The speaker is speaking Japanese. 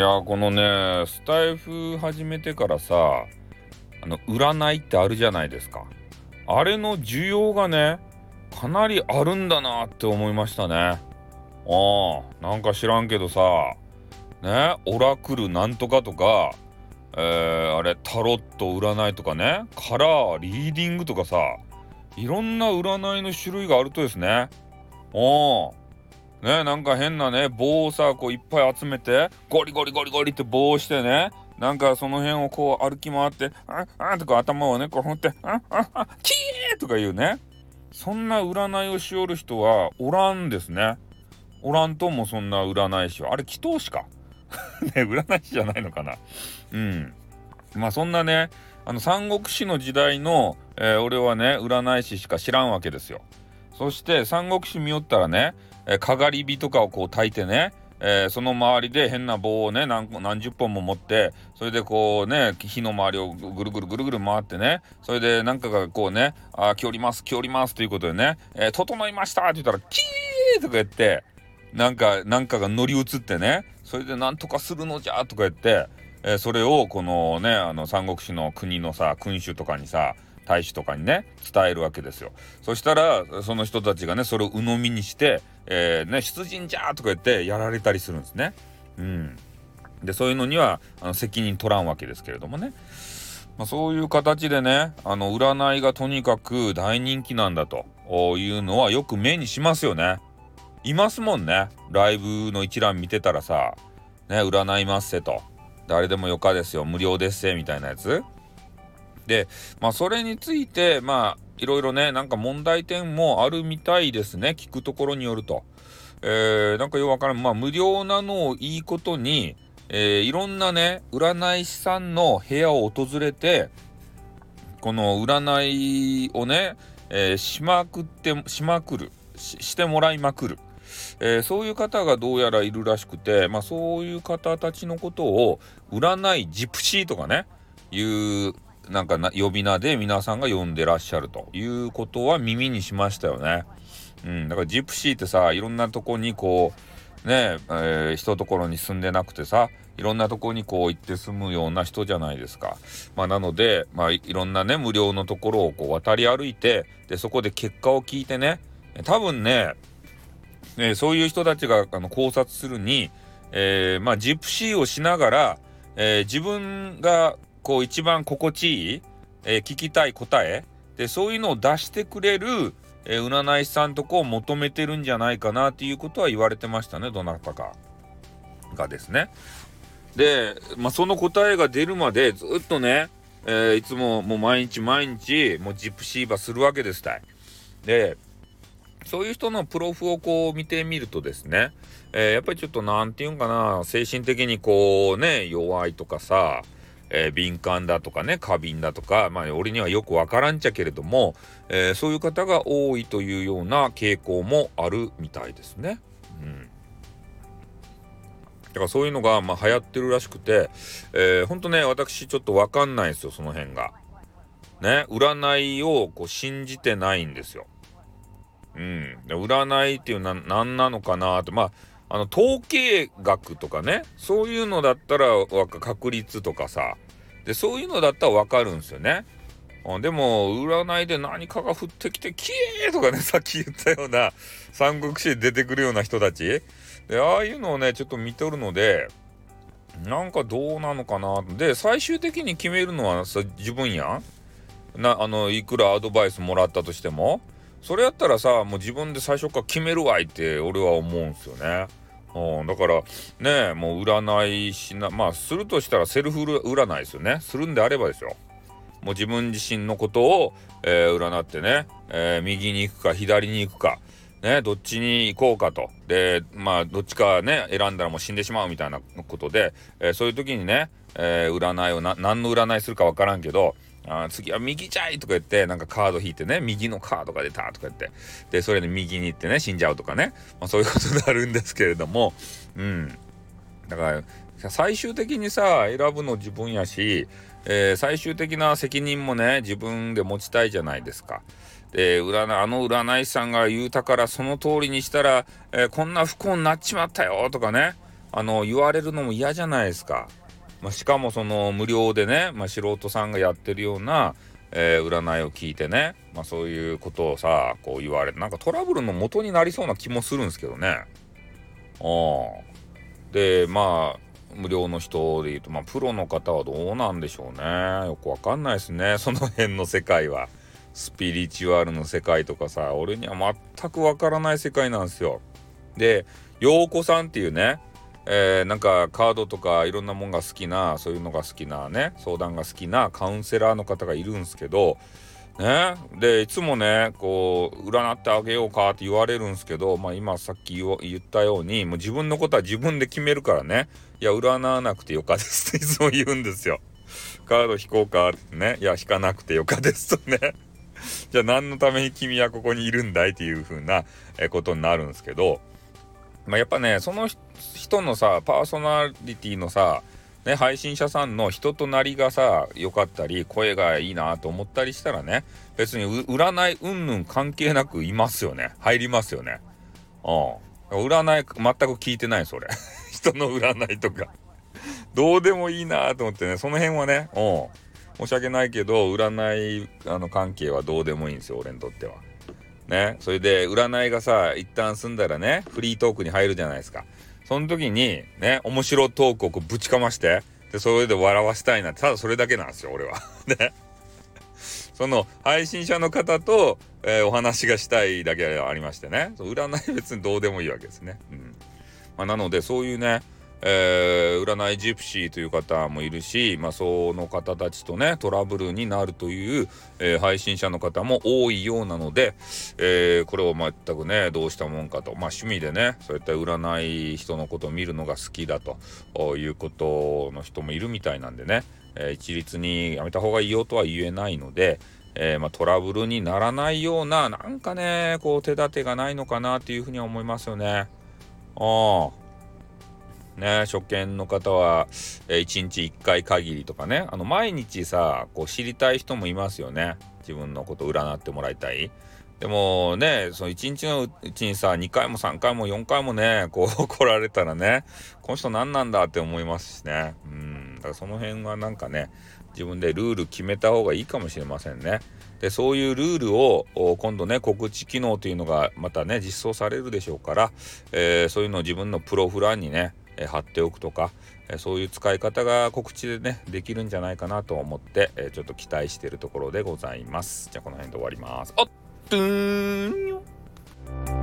やこのねスタイフ始めてからさあの占いってあるじゃないですか。あれの需要がねかなりあるんだなって思いましたね。ああなんか知らんけどさねオラクルなんとかとかえー、あれタロット占いとかねカラーリーディングとかさいろんな占いの種類があるとですね。おねなんか変なね棒をさこういっぱい集めてゴリゴリゴリゴリって棒をしてねなんかその辺をこう歩き回って「ああ」とか頭をねこう振って「あああキー!」とか言うね。そんな占いをしおる人はおらんですね。おらんともそんな占い師は。あれ祈祷師か？ね占い師じゃないのかな。うん。まあそんなねあの三国志の時代の、えー、俺はね占い師しか知らんわけですよ。そして三国志見よったらねえー、かがり火とかをこう焚いてね、えー、その周りで変な棒をね何何十本も持ってそれでこうね火の周りをぐるぐるぐるぐる回ってねそれでなんかがこうね「あ来おります来おります」ということでね「えー、整いました」って言ったら「キー!」とか言ってなんかなんかが乗り移ってねそれでなんとかするのじゃとか言って、えー、それをこのねあの三国志の国のさ君主とかにさ大使とかにね伝えるわけですよそしたらその人たちがねそれを鵜呑みにして「えー、ね出陣じゃ!」とか言ってやられたりするんですね。うん、でそういうのにはあの責任取らんわけですけれどもね、まあ、そういう形でねあの占いがとにかく大人気なんだというのはよく目にしますよね。いますもんねライブの一覧見てたらさ「ね占いますせ」と「誰でもよかですよ無料ですせ」みたいなやつで、まあ、それについて、まあ、いろいろね、なんか問題点もあるみたいですね。聞くところによると。えー、なんかよくわからん。まあ、無料なのをいいことに、えー、いろんなね、占い師さんの部屋を訪れて、この占いをね、えー、しまくって、しまくる。ししてもらいまくる。えー、そういう方がどうやらいるらしくて、まあ、そういう方たちのことを占いジプシーとかねいうなんかな呼び名で皆さんが呼んでらっしゃるということは耳にしましたよね。うん、だからジプシーってさいろんなとこにこうねえー、一ところに住んでなくてさいろんなとこにこう行って住むような人じゃないですか。まあ、なので、まあ、いろんなね無料のところをこう渡り歩いてでそこで結果を聞いてね多分ねねそういう人たちがあの考察するに、えー、まあ、ジプシーをしながら、えー、自分がこう一番心地いい、えー、聞きたい答えでそういうのを出してくれる、えー、占い師さんとこを求めてるんじゃないかなっていうことは言われてましたねどなたかがですね。で、まあ、その答えが出るまでずっとね、えー、いつももう毎日毎日もうジプシーバするわけですたい。でそういう人のプロフをこう見てみるとですね、えー、やっぱりちょっと何て言うんかな精神的にこうね弱いとかさえー、敏感だとかね過敏だとかまあ俺にはよくわからんちゃけれども、えー、そういう方が多いというような傾向もあるみたいですね。うんだからそういうのがまあ流行ってるらしくて、えー、ほんとね私ちょっとわかんないですよその辺が。ね占いをこう信じてないんですよ。うん、で占いっていうのは何なのかなってまああの統計学とかねそういうのだったら確率とかさでそういうのだったら分かるんですよね。でも占いで何かが降ってきて「キエー!」とかねさっき言ったような三国志で出てくるような人たちでああいうのをねちょっと見とるのでなんかどうなのかなで最終的に決めるのはさ自分やんなあのいくらアドバイスもらったとしてもそれやったらさもう自分で最初から決めるわいって俺は思うんすよね。うん、だからねもう占いしなまあするとしたらセルフ占いですよね。するんであればですよ。もう自分自身のことを、えー、占ってね、えー、右に行くか左に行くかねどっちに行こうかと。でまあどっちかね選んだらもう死んでしまうみたいなことで、えー、そういう時にね、え占いをな何の占いするか分からんけどあ次は右じゃいとか言ってなんかカード引いてね右のカードが出たとか言って。でそれで右に行ってね死んじゃうとかね、まあ、そういうことになるんですけれども。うん。だから最終的にさ選ぶの自分やし、えー、最終的な責任もね自分で持ちたいじゃないですか。で占あの占い師さんが言うたからその通りにしたら、えー、こんな不幸になっちまったよとかね。あの言われるのも嫌じゃないですか。まあ、しかもその無料でね、まあ、素人さんがやってるような、えー、占いを聞いてね、まあ、そういうことをさこう言われてなんかトラブルの元になりそうな気もするんですけどね。でまあ無料の人で言うとまあプロの方はどうなんでしょうねよくわかんないですね その辺の世界は。スピリチュアルの世界とかさ俺には全くわからない世界なんですよ。で陽子さんっていうねえー、なんかカードとかいろんなもんが好きなそういうのが好きなね相談が好きなカウンセラーの方がいるんですけどね。でいつもねこう占ってあげようかって言われるんですけどまあ今さっき言ったようにもう自分のことは自分で決めるからね。いや占わなくてよかですっていつも言うんですよ。カード引こうかってね。いや引かなくてよかですとね。じゃあ何のために君はここにいるんだいっていう風なことになるんですけどまあ、やっぱねその人のさパーソナリティのさね、配信者さんの人となりがさ良かったり声がいいなと思ったりしたらね別に占いうんぬん関係なくいますよね。入りますよね。うん。占い全く聞いてないそれ。人の占いとか。どうでもいいなと思ってね。その辺はねうん。申し訳ないけど占いあの関係はどうでもいいんですよ俺にとっては。ね、それで占いがさ、一旦済んだらね、フリートークに入るじゃないですか。その時に、ね、面白トークをこうぶちかまして、で、それで笑わしたいなって、ただそれだけなんですよ、俺は。ね。その配信者の方と、えー、お話がしたいだけありましてね。そう占い別にどうでもいいわけですね。うん。まあ、なので、そういうね、えー、占いジプシーという方もいるし、まあ、その方たちとねトラブルになるという、えー、配信者の方も多いようなので、えー、これを全くねどうしたもんかと、まあ、趣味でねそういった占い人のことを見るのが好きだということの人もいるみたいなんでね、え一律にやめた方がいいよとは言えないので、えまあ、トラブルにならないようななんかねこう手立てがないのかなっていうふうには思いますよね。ああね、初見の方は、えー、1日1回限りとかね、あの、毎日さ、こう知りたい人もいますよね。自分のこと占ってもらいたい。でもね、その1日のうちにさ、2回も3回も4回もね、こう 来られたらね、この人何なんだって思いますしね。うん、だからその辺はなんかね、自分でルール決めた方がいいかもしれませんね。で、そういうルールを今度ね、告知機能というのがまたね、実装されるでしょうから、えー、そういうのを自分のプロフランにね、え貼っておくとか、えそういう使い方が告知でねできるんじゃないかなと思って、えちょっと期待しているところでございます。じゃあこの辺で終わります。おっとーん。